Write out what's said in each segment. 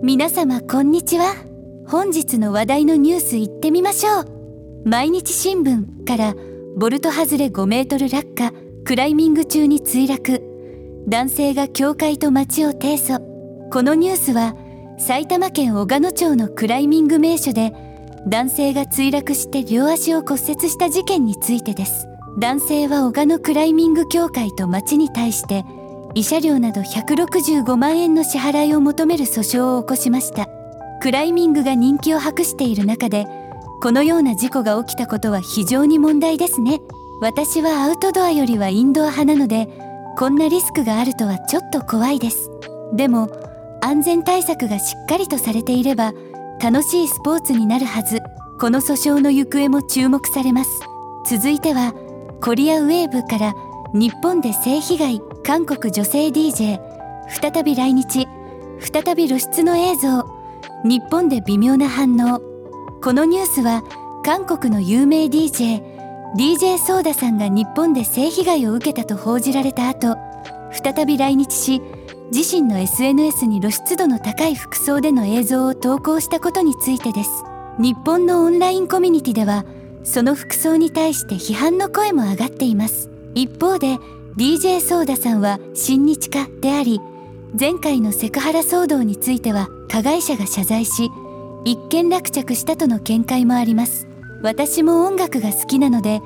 皆様こんにちは。本日の話題のニュース行ってみましょう。毎日新聞からボルト外れ5メートル落下クライミング中に墜落。男性が教会と町を提訴。このニュースは埼玉県小鹿野町のクライミング名所で男性が墜落して両足を骨折した事件についてです。男性は小鹿野クライミング協会と町に対して慰謝料など165万円の支払いを求める訴訟を起こしました。クライミングが人気を博している中でこのような事故が起きたことは非常に問題ですね。私はアウトドアよりはインドア派なのでこんなリスクがあるとはちょっと怖いです。でも安全対策がしっかりとされていれば楽しいスポーツになるはず。この訴訟の行方も注目されます。続いてはコリアウェーブから日本で性被害韓国女性 DJ 再び来日再び露出の映像。日本で微妙な反応。このニュースは韓国の有名 DJ DJ ソーダさんが日本で性被害を受けたと報じられた後再び来日し自身の SNS に露出度の高い服装での映像を投稿したことについてです。日本のオンラインコミュニティではその服装に対して批判の声も上がっています。一方で DJ ソーダさんは親日家であり前回のセクハラ騒動については加害者が謝罪し一件落着したとの見解もあります。私も音楽が好きなので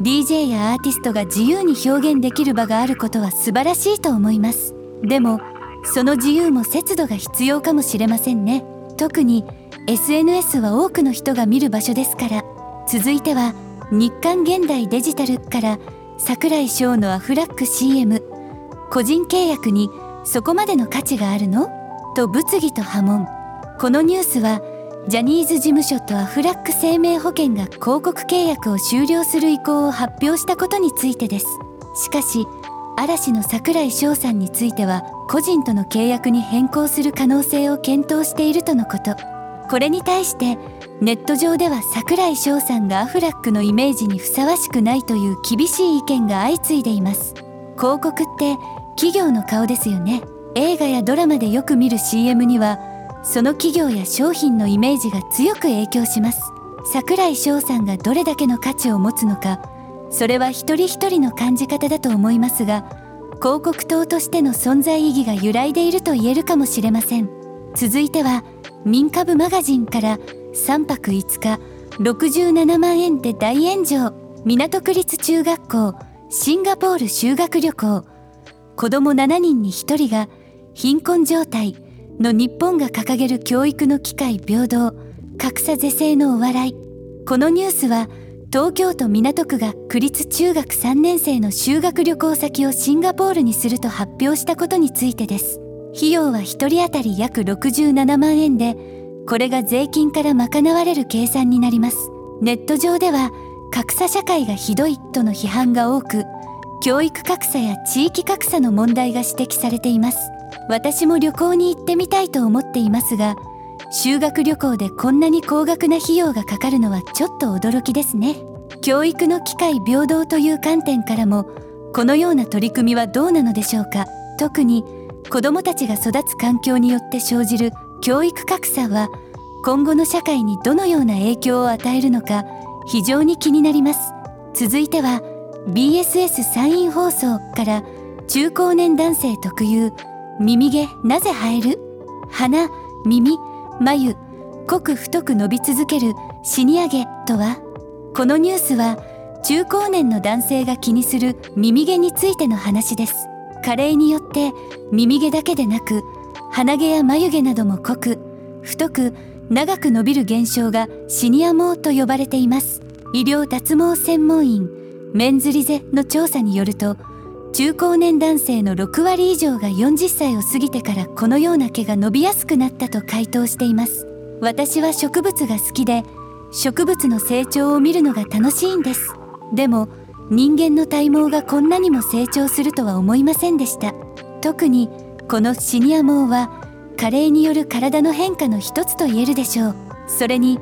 DJ やアーティストが自由に表現できる場があることは素晴らしいと思います。でもその自由も節度が必要かもしれませんね。特に SNS は多くの人が見る場所ですから。続いては日刊現代デジタルから櫻井翔のアフラック CM 個人契約にそこまでの価値があるの？と物議と波紋。このニュースはジャニーズ事務所とアフラック生命保険が広告契約を終了する意向を発表したことについてです。しかし嵐の櫻井翔さんについては個人との契約に変更する可能性を検討しているとのこと。これに対してネット上では櫻井翔さんがアフラックのイメージにふさわしくないという厳しい意見が相次いでいます。広告って企業の顔ですよね。映画やドラマでよく見る CM にはその企業や商品のイメージが強く影響します。櫻井翔さんがどれだけの価値を持つのかそれは一人一人の感じ方だと思いますが広告塔としての存在意義が揺らいでいると言えるかもしれません。続いては民株マガジンから3泊5日67万円で大炎上港区立中学校シンガポール修学旅行。子供7人に1人が貧困状態の日本が掲げる教育の機会平等格差是正のお笑い。このニュースは東京都港区が区立中学3年生の修学旅行先をシンガポールにすると発表したことについてです。費用は1人当たり約67万円でこれが税金から賄われる計算になります。ネット上では格差社会がひどいとの批判が多く教育格差や地域格差の問題が指摘されています。私も旅行に行ってみたいと思っていますが修学旅行でこんなに高額な費用がかかるのはちょっと驚きですね。教育の機会平等という観点からもこのような取り組みはどうなのでしょうか。特に子どもたちが育つ環境によって生じる教育格差は今後の社会にどのような影響を与えるのか非常に気になります。続いては BSS 山陰放送から中高年男性特有耳毛なぜ生える？鼻耳眉濃く太く伸び続けるシニア毛とは？このニュースは中高年の男性が気にする耳毛についての話です。加齢によって耳毛だけでなく鼻毛や眉毛なども濃く太く長く伸びる現象がシニア毛と呼ばれています。医療脱毛専門院メンズリゼの調査によると中高年男性の6割以上が40歳を過ぎてからこのような毛が伸びやすくなったと回答しています。私は植物が好きで植物の成長を見るのが楽しいんです。でも人間の体毛がこんなにも成長するとは思いませんでした。特にこのシニア毛は加齢による体の変化の一つと言えるでしょう。それに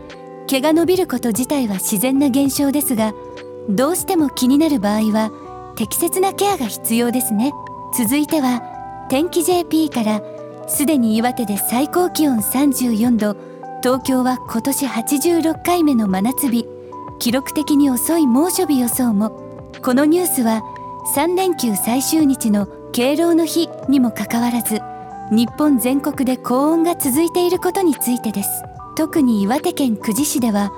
毛が伸びること自体は自然な現象ですがどうしても気になる場合は適切なケアが必要ですね。続いては天気 JP からすでに岩手で最高気温34度東京は今年86回目の真夏日。記録的に遅い猛暑日予想も。このニュースは3連休最終日の敬老の日にもかかわらず日本全国で高温が続いていることについてです。特に岩手県久慈市では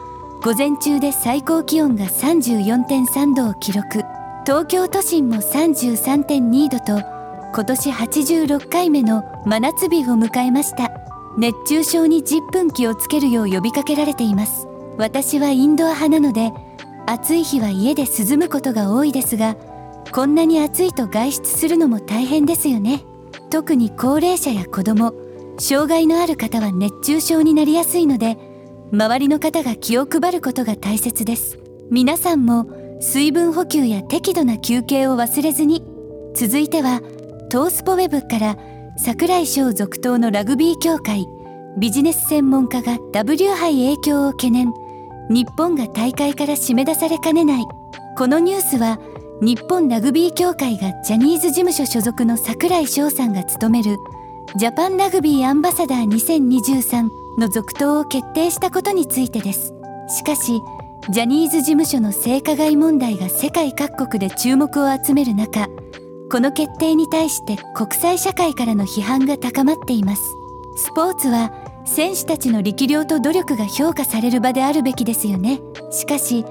午前中で最高気温が34.3度を記録。東京都心も33.2度と今年86回目の真夏日を迎えました。熱中症に10分気をつけるよう呼びかけられています。私はインドア派なので暑い日は家で涼むことが多いですがこんなに暑いと外出するのも大変ですよね。特に高齢者や子供障害のある方は熱中症になりやすいので周りの方が気を配ることが大切です。皆さんも水分補給や適度な休憩を忘れずに続いてはトースポウェブから櫻井翔続投のラグビー協会ビジネス専門家が W 杯影響を懸念。日本が大会から締め出されかねない。このニュースは日本ラグビー協会がジャニーズ事務所所属の櫻井翔さんが務めるジャパンラグビーアンバサダー2023の続投を決定したことについてです。しかしジャニーズ事務所の性加害問題が世界各国で注目を集める中この決定に対して国際社会からの批判が高まっています。スポーツは選手たちの力量と努力が評価される場であるべきですよね。しかし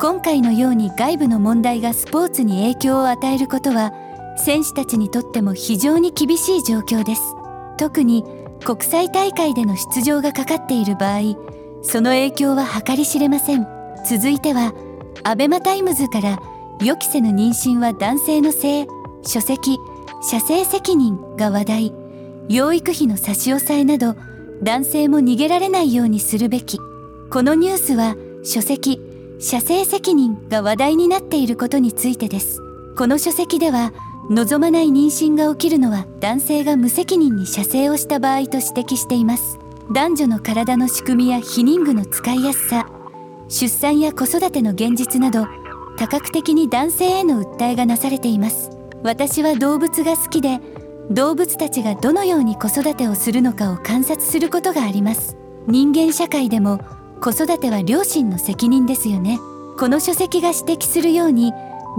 今回のように外部の問題がスポーツに影響を与えることは選手たちにとっても非常に厳しい状況です。特に国際大会での出場がかかっている場合その影響は計り知れません。続いては ABEMA TIMES から予期せぬ妊娠は男性のせい。書籍射精責任が話題。養育費の差し押さえなど男性も逃げられないようにするべき。このニュースは書籍射精責任が話題になっていることについてです。この書籍では望まない妊娠が起きるのは男性が無責任に射精をした場合と指摘しています。男女の体の仕組みや避妊具の使いやすさ出産や子育ての現実など多角的に男性への訴えがなされています。私は動物が好きで動物たちがどのように子育てをするのかを観察することがあります。人間社会でも子育ては両親の責任ですよね。この書籍が指摘するように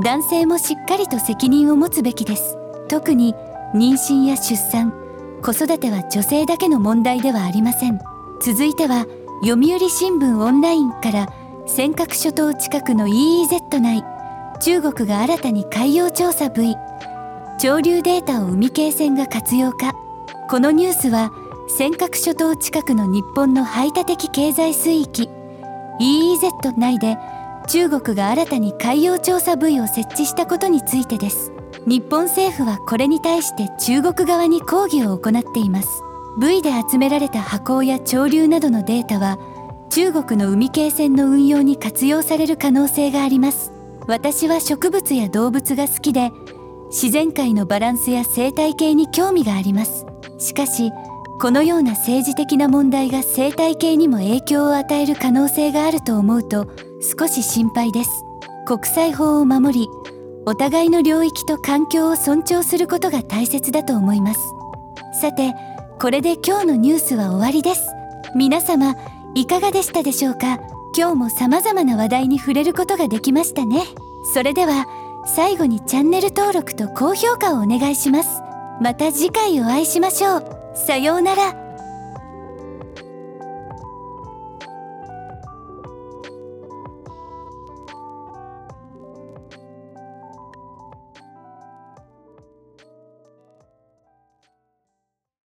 男性もしっかりと責任を持つべきです。特に妊娠や出産。子育ては女性だけの問題ではありません。続いては読売新聞オンラインから尖閣諸島近くの EEZ 内。中国が新たに海洋調査 V 潮流データを海警船が活用か。このニュースは尖閣諸島近くの日本の排他的経済水域 EEZ 内で中国が新たに海洋調査部位を設置したことについてです。日本政府はこれに対して中国側に抗議を行っています。部位で集められた波高や潮流などのデータは中国の海警船の運用に活用される可能性があります。私は植物や動物が好きで自然界のバランスや生態系に興味があります。しかしこのような政治的な問題が生態系にも影響を与える可能性があると思うと少し心配です。国際法を守りお互いの領域と環境を尊重することが大切だと思います。さてこれで今日のニュースは終わりです。皆様いかがでしたでしょうか？今日も様々な話題に触れることができましたね。それでは最後にチャンネル登録と高評価をお願いします。また次回お会いしましょう。さようなら。